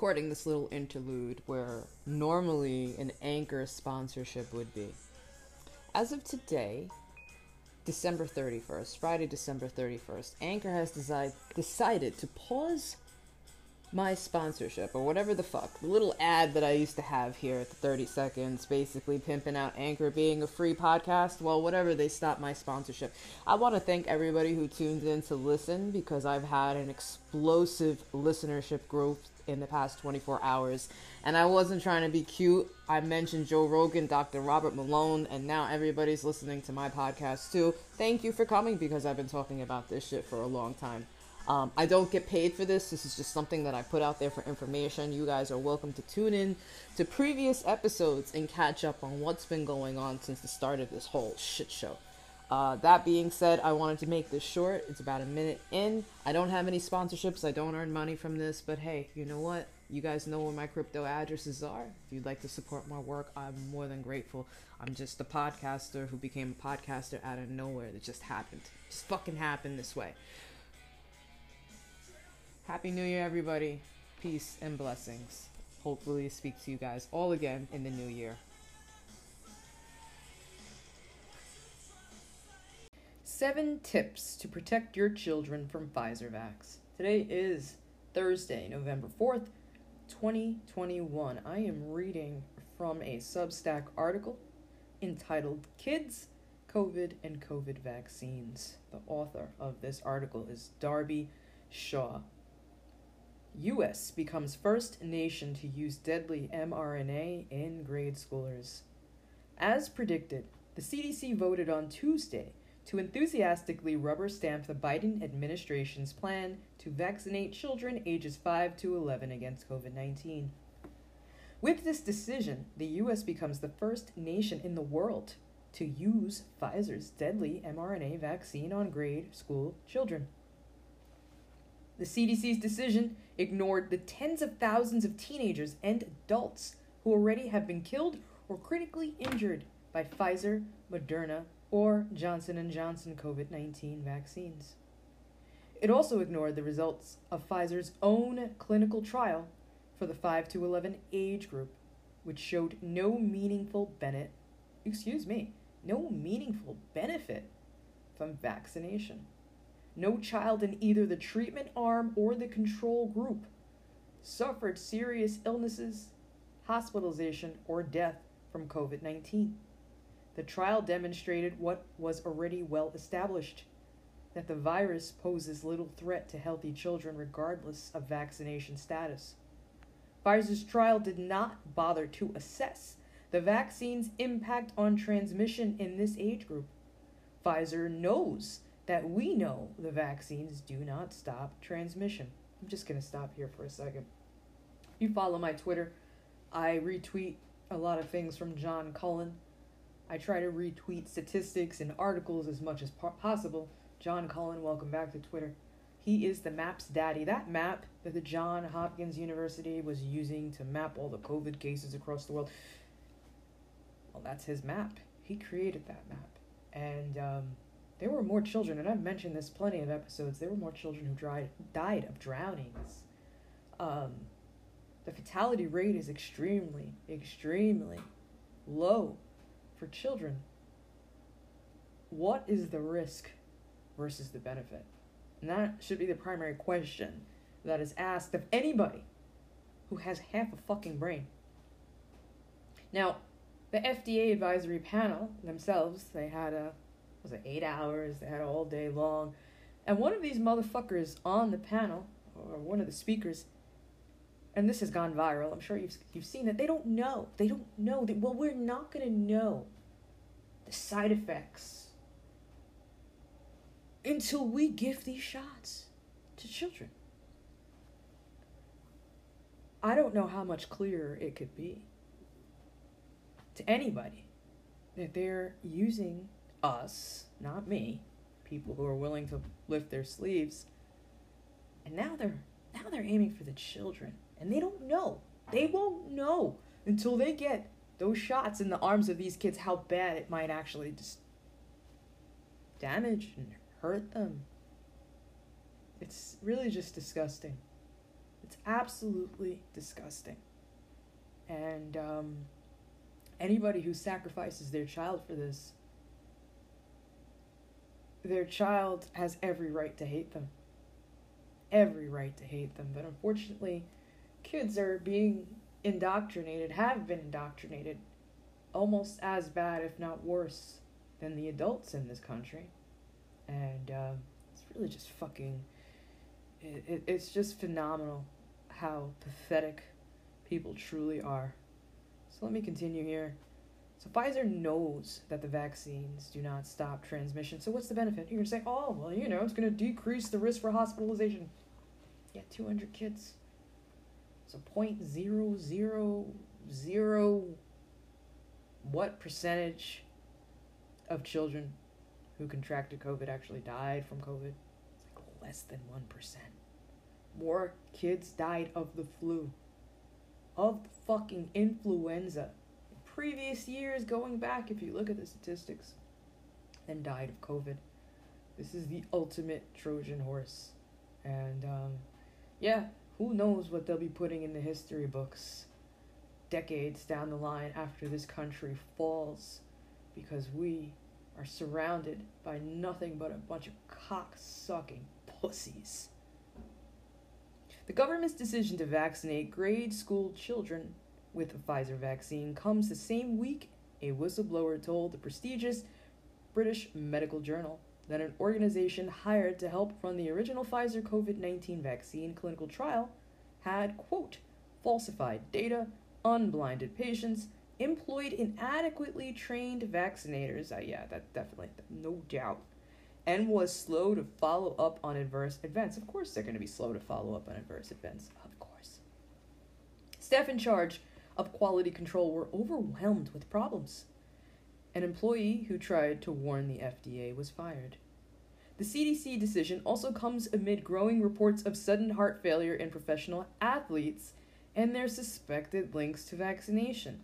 recording this little interlude where normally an anchor sponsorship would be. As of today, December 31st, Friday, December 31st, Anchor has desi- decided to pause my sponsorship or whatever the fuck. The little ad that I used to have here at the 30 seconds, basically pimping out Anchor being a free podcast. Well, whatever, they stopped my sponsorship. I want to thank everybody who tuned in to listen because I've had an explosive listenership growth in the past 24 hours. And I wasn't trying to be cute. I mentioned Joe Rogan, Dr. Robert Malone, and now everybody's listening to my podcast too. Thank you for coming because I've been talking about this shit for a long time. Um, I don't get paid for this. This is just something that I put out there for information. You guys are welcome to tune in to previous episodes and catch up on what's been going on since the start of this whole shit show. Uh, that being said, I wanted to make this short. It's about a minute in. I don't have any sponsorships. I don't earn money from this. But hey, you know what? You guys know where my crypto addresses are. If you'd like to support my work, I'm more than grateful. I'm just a podcaster who became a podcaster out of nowhere. That just happened. Just fucking happened this way. Happy New Year, everybody. Peace and blessings. Hopefully, speak to you guys all again in the new year. Seven tips to protect your children from Pfizer vax. Today is Thursday, November 4th, 2021. I am reading from a Substack article entitled Kids, COVID, and COVID Vaccines. The author of this article is Darby Shaw. US becomes first nation to use deadly mRNA in grade schoolers. As predicted, the CDC voted on Tuesday to enthusiastically rubber stamp the Biden administration's plan to vaccinate children ages 5 to 11 against COVID 19. With this decision, the US becomes the first nation in the world to use Pfizer's deadly mRNA vaccine on grade school children. The CDC's decision ignored the tens of thousands of teenagers and adults who already have been killed or critically injured by Pfizer, Moderna, or Johnson & Johnson COVID-19 vaccines. It also ignored the results of Pfizer's own clinical trial for the 5 to 11 age group, which showed no meaningful benefit, excuse me, no meaningful benefit from vaccination. No child in either the treatment arm or the control group suffered serious illnesses, hospitalization, or death from COVID 19. The trial demonstrated what was already well established that the virus poses little threat to healthy children regardless of vaccination status. Pfizer's trial did not bother to assess the vaccine's impact on transmission in this age group. Pfizer knows that we know the vaccines do not stop transmission. I'm just going to stop here for a second. You follow my Twitter. I retweet a lot of things from John Cullen. I try to retweet statistics and articles as much as po- possible. John Cullen, welcome back to Twitter. He is the maps daddy. That map that the John Hopkins University was using to map all the COVID cases across the world. Well, that's his map. He created that map. And um, there were more children, and I've mentioned this plenty of episodes. There were more children who died died of drownings. Um, the fatality rate is extremely, extremely low for children. What is the risk versus the benefit? And that should be the primary question that is asked of anybody who has half a fucking brain. Now, the FDA advisory panel themselves, they had a was it eight hours? They had all day long. And one of these motherfuckers on the panel, or one of the speakers, and this has gone viral. I'm sure you've you've seen it. They don't know. They don't know. They, well, we're not going to know the side effects until we give these shots to children. I don't know how much clearer it could be to anybody that they're using us, not me, people who are willing to lift their sleeves. And now they're now they're aiming for the children, and they don't know. They won't know until they get those shots in the arms of these kids how bad it might actually just damage and hurt them. It's really just disgusting. It's absolutely disgusting. And um, anybody who sacrifices their child for this, their child has every right to hate them. Every right to hate them. But unfortunately, kids are being indoctrinated, have been indoctrinated, almost as bad, if not worse, than the adults in this country. And uh, it's really just fucking. It, it, it's just phenomenal how pathetic people truly are. So let me continue here. So Pfizer knows that the vaccines do not stop transmission. So what's the benefit? You're gonna say, oh well, you know, it's gonna decrease the risk for hospitalization. Yeah, 200 kids. So point zero zero zero what percentage of children who contracted COVID actually died from COVID? It's like less than 1%. More kids died of the flu, of fucking influenza. Previous years, going back, if you look at the statistics, than died of COVID. This is the ultimate Trojan horse. And um, yeah, who knows what they'll be putting in the history books decades down the line after this country falls because we are surrounded by nothing but a bunch of cock sucking pussies. The government's decision to vaccinate grade school children with a Pfizer vaccine comes the same week a whistleblower told the prestigious British Medical Journal that an organization hired to help run the original Pfizer COVID 19 vaccine clinical trial had, quote, falsified data, unblinded patients, employed inadequately trained vaccinators. Uh, yeah, that definitely, no doubt and was slow to follow up on adverse events. Of course, they're going to be slow to follow up on adverse events. Of course. Staff in charge of quality control were overwhelmed with problems. An employee who tried to warn the FDA was fired. The CDC decision also comes amid growing reports of sudden heart failure in professional athletes and their suspected links to vaccination.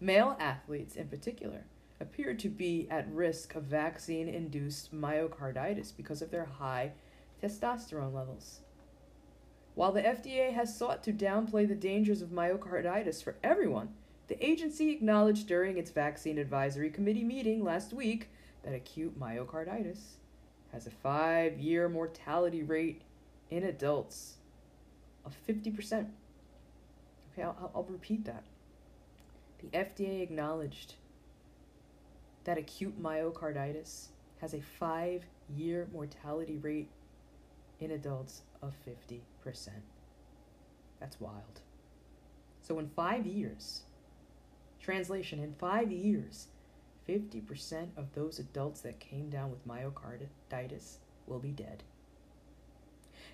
Male athletes, in particular, appear to be at risk of vaccine induced myocarditis because of their high testosterone levels. While the FDA has sought to downplay the dangers of myocarditis for everyone, the agency acknowledged during its Vaccine Advisory Committee meeting last week that acute myocarditis has a five year mortality rate in adults of 50%. Okay, I'll, I'll repeat that. The FDA acknowledged that acute myocarditis has a five year mortality rate in adults of 50%. That's wild. So, in five years, translation, in five years, 50% of those adults that came down with myocarditis will be dead.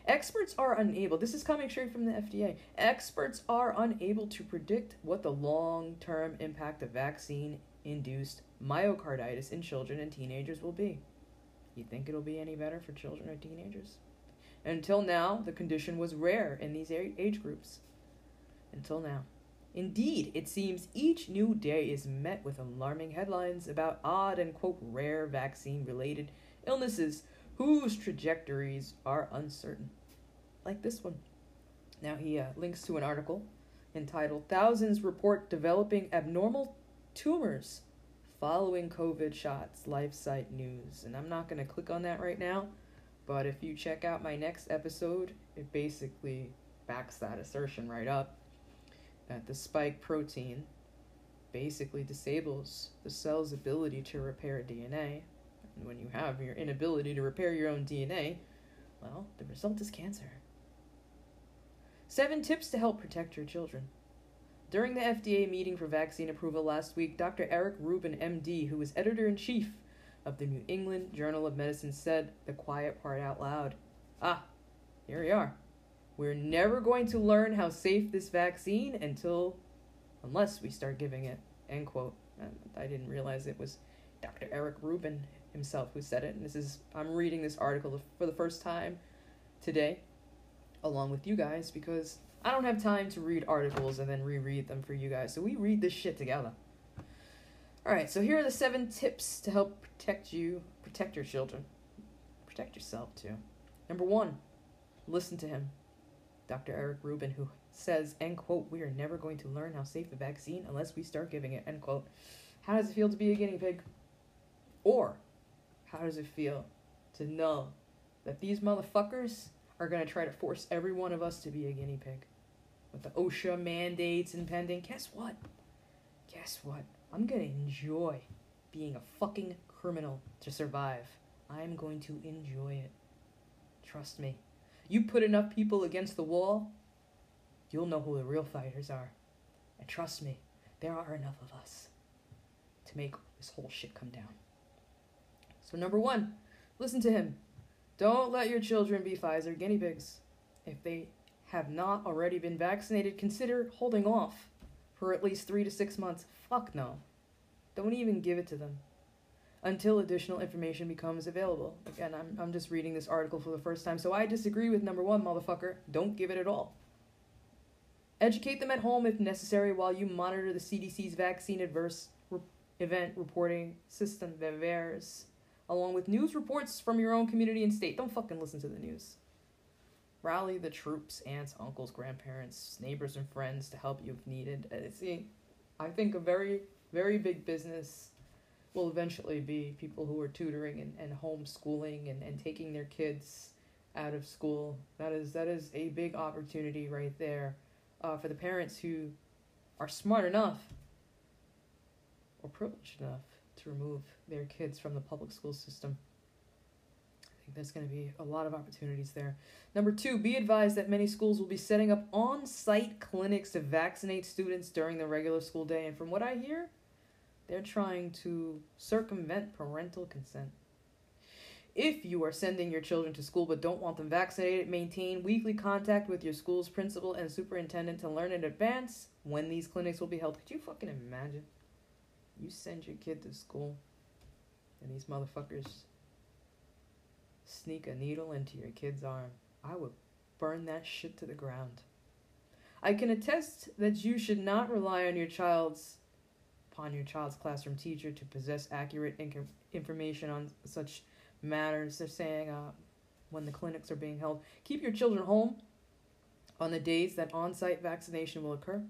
Experts are unable, this is coming straight from the FDA, experts are unable to predict what the long term impact of vaccine induced myocarditis in children and teenagers will be. You think it'll be any better for children or teenagers? Until now, the condition was rare in these age groups. Until now. Indeed, it seems each new day is met with alarming headlines about odd and quote rare vaccine related illnesses whose trajectories are uncertain. Like this one. Now, he uh, links to an article entitled Thousands Report Developing Abnormal Tumors following COVID shots, LifeSite News. And I'm not going to click on that right now, but if you check out my next episode, it basically backs that assertion right up that the spike protein basically disables the cell's ability to repair DNA. And when you have your inability to repair your own DNA, well, the result is cancer. Seven tips to help protect your children. During the FDA meeting for vaccine approval last week, Dr. Eric Rubin, MD, who is editor in chief of the New England Journal of Medicine, said the quiet part out loud. Ah, here we are. We're never going to learn how safe this vaccine until, unless we start giving it. End quote. I didn't realize it was Dr. Eric Rubin himself who said it. And this is, I'm reading this article for the first time today, along with you guys, because I don't have time to read articles and then reread them for you guys, so we read this shit together. Alright, so here are the seven tips to help protect you, protect your children. Protect yourself too. Number one, listen to him. Dr. Eric Rubin, who says, end quote, we are never going to learn how safe a vaccine unless we start giving it, end quote. How does it feel to be a guinea pig? Or how does it feel to know that these motherfuckers are going to try to force every one of us to be a guinea pig? With the OSHA mandates impending, guess what? Guess what? I'm to enjoy being a fucking criminal to survive. I'm going to enjoy it. Trust me. You put enough people against the wall, you'll know who the real fighters are. And trust me, there are enough of us to make this whole shit come down. So, number one, listen to him. Don't let your children be Pfizer guinea pigs. If they have not already been vaccinated, consider holding off for at least three to six months. Fuck no. Don't even give it to them until additional information becomes available. Again, I'm, I'm just reading this article for the first time, so I disagree with number one, motherfucker. Don't give it at all. Educate them at home if necessary while you monitor the CDC's vaccine adverse re- event reporting system, VAERS, along with news reports from your own community and state. Don't fucking listen to the news. Rally the troops, aunts, uncles, grandparents, neighbors, and friends to help you if needed. Uh, see, I think a very, very big business will eventually be people who are tutoring and, and homeschooling and, and taking their kids out of school. That is that is a big opportunity right there uh, for the parents who are smart enough or privileged enough to remove their kids from the public school system. There's going to be a lot of opportunities there. Number two, be advised that many schools will be setting up on site clinics to vaccinate students during the regular school day. And from what I hear, they're trying to circumvent parental consent. If you are sending your children to school but don't want them vaccinated, maintain weekly contact with your school's principal and superintendent to learn in advance when these clinics will be held. Could you fucking imagine? You send your kid to school and these motherfuckers sneak a needle into your kid's arm. I would burn that shit to the ground. I can attest that you should not rely on your child's upon your child's classroom teacher to possess accurate inc- information on such matters. They're saying uh, when the clinics are being held, keep your children home on the days that on site vaccination will occur.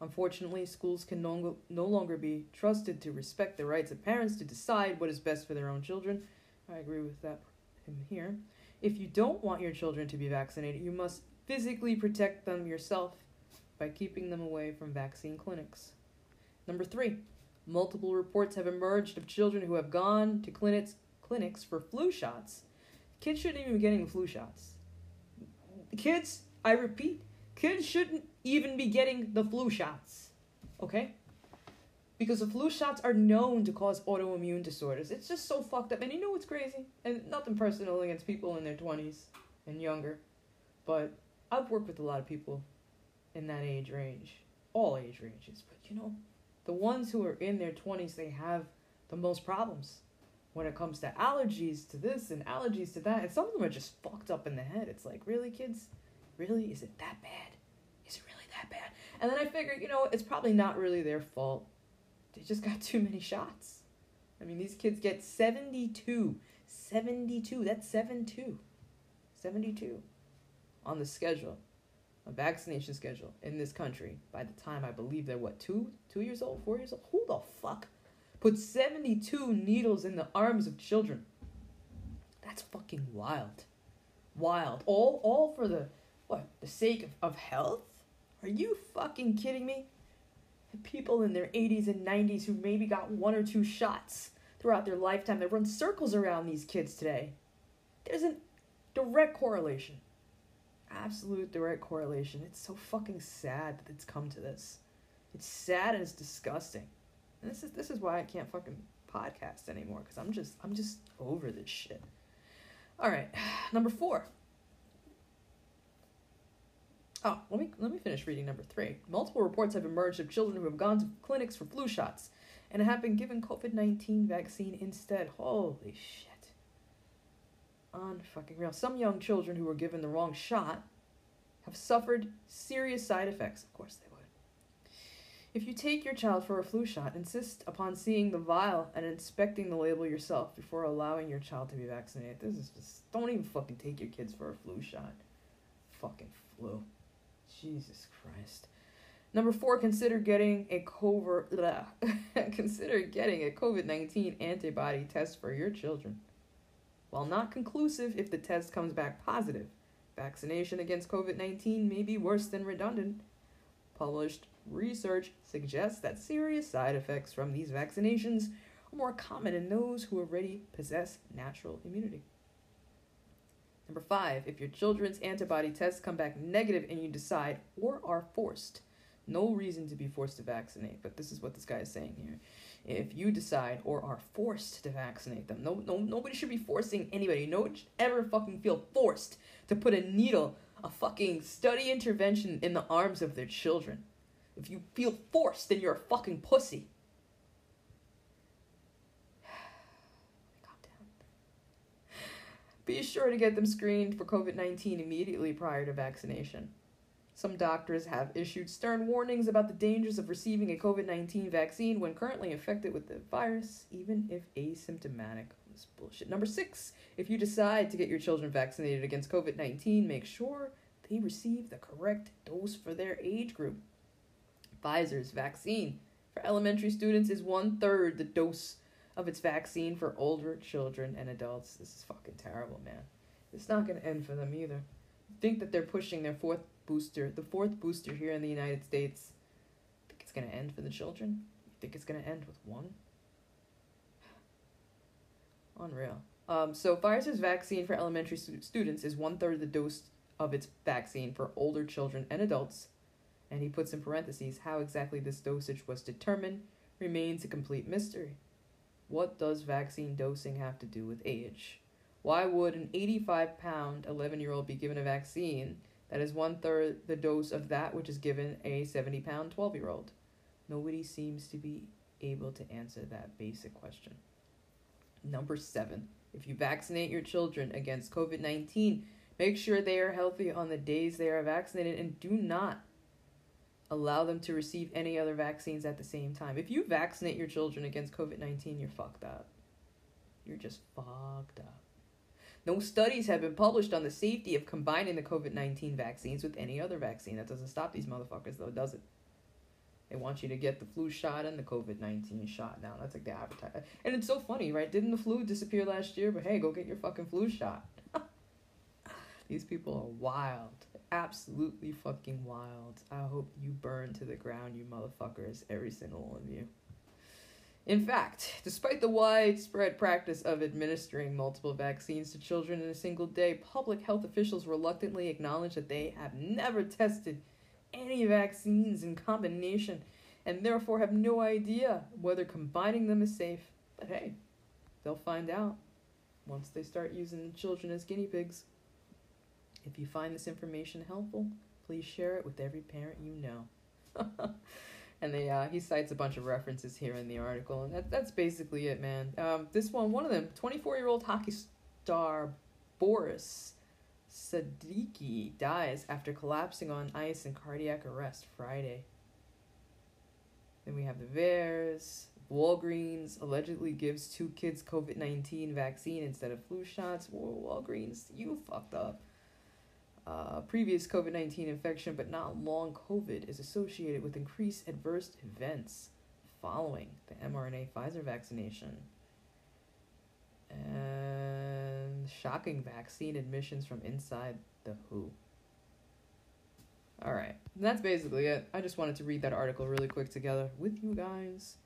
Unfortunately, schools can no, no longer be trusted to respect the rights of parents to decide what is best for their own children. I agree with that him here. If you don't want your children to be vaccinated, you must physically protect them yourself by keeping them away from vaccine clinics. Number three, multiple reports have emerged of children who have gone to clinics clinics for flu shots. Kids shouldn't even be getting flu shots. Kids, I repeat, kids shouldn't even be getting the flu shots. Okay? Because the flu shots are known to cause autoimmune disorders. It's just so fucked up. And you know what's crazy? And nothing personal against people in their 20s and younger. But I've worked with a lot of people in that age range. All age ranges. But you know, the ones who are in their 20s, they have the most problems when it comes to allergies to this and allergies to that. And some of them are just fucked up in the head. It's like, really, kids? Really? Is it that bad? Is it really that bad? And then I figured, you know, it's probably not really their fault. They just got too many shots. I mean, these kids get 72. 72. That's 7 2. 72 on the schedule a vaccination schedule in this country by the time I believe they're what two two years old, four years old. Who the fuck put seventy two needles in the arms of children? That's fucking wild, wild. All all for the what the sake of, of health? Are you fucking kidding me? People in their 80s and 90s who maybe got one or two shots throughout their lifetime that run circles around these kids today. There's a direct correlation absolute direct correlation. It's so fucking sad that it's come to this. It's sad and it's disgusting. And this is this is why I can't fucking podcast anymore because I'm just I'm just over this shit. All right, number four. Oh, let me let me finish reading number three. Multiple reports have emerged of children who have gone to clinics for flu shots and have been given COVID nineteen vaccine instead. Holy shit unfucking real. Some young children who were given the wrong shot have suffered serious side effects. Of course they would. If you take your child for a flu shot, insist upon seeing the vial and inspecting the label yourself before allowing your child to be vaccinated. This is just don't even fucking take your kids for a flu shot. Fucking flu. Jesus Christ. Number four, consider getting a covert consider getting a COVID nineteen antibody test for your children. While not conclusive, if the test comes back positive, vaccination against COVID nineteen may be worse than redundant. Published research suggests that serious side effects from these vaccinations are more common in those who already possess natural immunity. Number five, if your children's antibody tests come back negative and you decide or are forced, no reason to be forced to vaccinate, but this is what this guy is saying here. If you decide or are forced to vaccinate them, no, no, nobody should be forcing anybody. No one should ever fucking feel forced to put a needle, a fucking study intervention in the arms of their children. If you feel forced, then you're a fucking pussy. Be sure to get them screened for COVID 19 immediately prior to vaccination. Some doctors have issued stern warnings about the dangers of receiving a COVID 19 vaccine when currently infected with the virus, even if asymptomatic. This bullshit. Number six, if you decide to get your children vaccinated against COVID 19, make sure they receive the correct dose for their age group. Pfizer's vaccine for elementary students is one third the dose of its vaccine for older children and adults. This is fucking terrible, man. It's not going to end for them either. Think that they're pushing their fourth booster, the fourth booster here in the United States. Think it's going to end for the children? You think it's going to end with one? Unreal. Um, so Pfizer's vaccine for elementary stu- students is one third of the dose of its vaccine for older children and adults. And he puts in parentheses how exactly this dosage was determined remains a complete mystery. What does vaccine dosing have to do with age? Why would an 85 pound 11 year old be given a vaccine that is one third the dose of that which is given a 70 pound 12 year old? Nobody seems to be able to answer that basic question. Number seven, if you vaccinate your children against COVID 19, make sure they are healthy on the days they are vaccinated and do not allow them to receive any other vaccines at the same time. If you vaccinate your children against COVID 19, you're fucked up. You're just fucked up. No studies have been published on the safety of combining the COVID 19 vaccines with any other vaccine. That doesn't stop these motherfuckers, though, does it? They want you to get the flu shot and the COVID 19 shot now. That's like the advertise. And it's so funny, right? Didn't the flu disappear last year? But hey, go get your fucking flu shot. These people are wild absolutely fucking wild. I hope you burn to the ground, you motherfuckers, every single one of you. In fact, despite the widespread practice of administering multiple vaccines to children in a single day, public health officials reluctantly acknowledge that they have never tested any vaccines in combination and therefore have no idea whether combining them is safe. But hey, they'll find out once they start using children as guinea pigs. If you find this information helpful, please share it with every parent you know. and they, uh, he cites a bunch of references here in the article, and that, that's basically it, man. Um, this one, one of them, 24 year old hockey star Boris Sadecky dies after collapsing on ice in cardiac arrest Friday. Then we have the Bears. Walgreens allegedly gives two kids COVID 19 vaccine instead of flu shots. Whoa, Walgreens, you fucked up. Uh, previous COVID 19 infection, but not long COVID, is associated with increased adverse events following the mRNA Pfizer vaccination. And shocking vaccine admissions from inside the WHO. Alright, that's basically it. I just wanted to read that article really quick together with you guys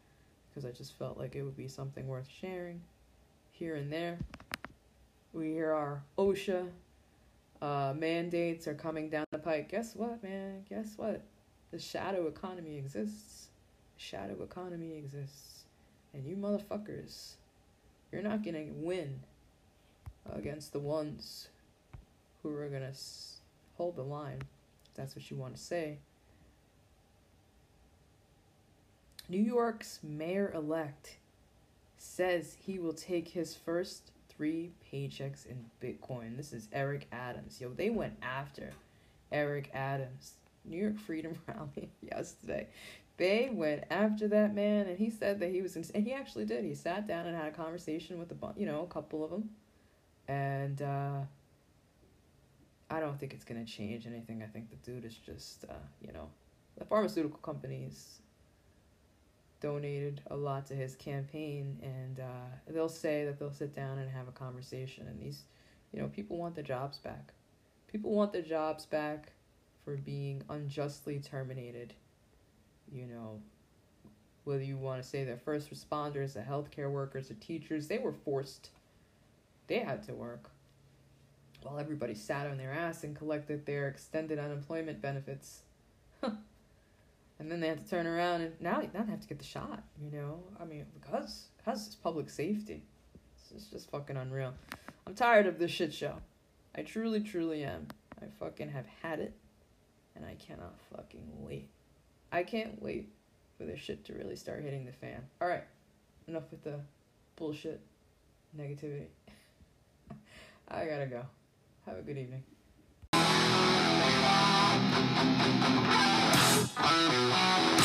because I just felt like it would be something worth sharing here and there. We hear our OSHA uh, mandates are coming down the pike. Guess what, man? Guess what? The shadow economy exists. Shadow economy exists. And you motherfuckers, you're not gonna win against the ones who are gonna s- hold the line. If that's what you want to say. New York's mayor elect says he will take his first three paychecks in Bitcoin. This is Eric Adams. Yo, they went after Eric Adams. New York Freedom Rally yesterday. They went after that man, and he said that he was, and he actually did. He sat down and had a conversation with a, you know, a couple of them, and uh, I don't think it's gonna change anything. I think the dude is just, uh, you know, the pharmaceutical companies donated a lot to his campaign, and uh, they'll say that they'll sit down and have a conversation. And these, you know, people want their jobs back. People want their jobs back for being unjustly terminated. You know, whether you want to say they're first responders, the healthcare workers, the teachers, they were forced. They had to work. While everybody sat on their ass and collected their extended unemployment benefits. And then they had to turn around and now, now they have to get the shot, you know? I mean, because, because it's public safety. It's just fucking unreal. I'm tired of this shit show. I truly, truly am. I fucking have had it. And I cannot fucking wait. I can't wait for this shit to really start hitting the fan. Alright. Enough with the bullshit negativity. I gotta go. Have a good evening. Thank you.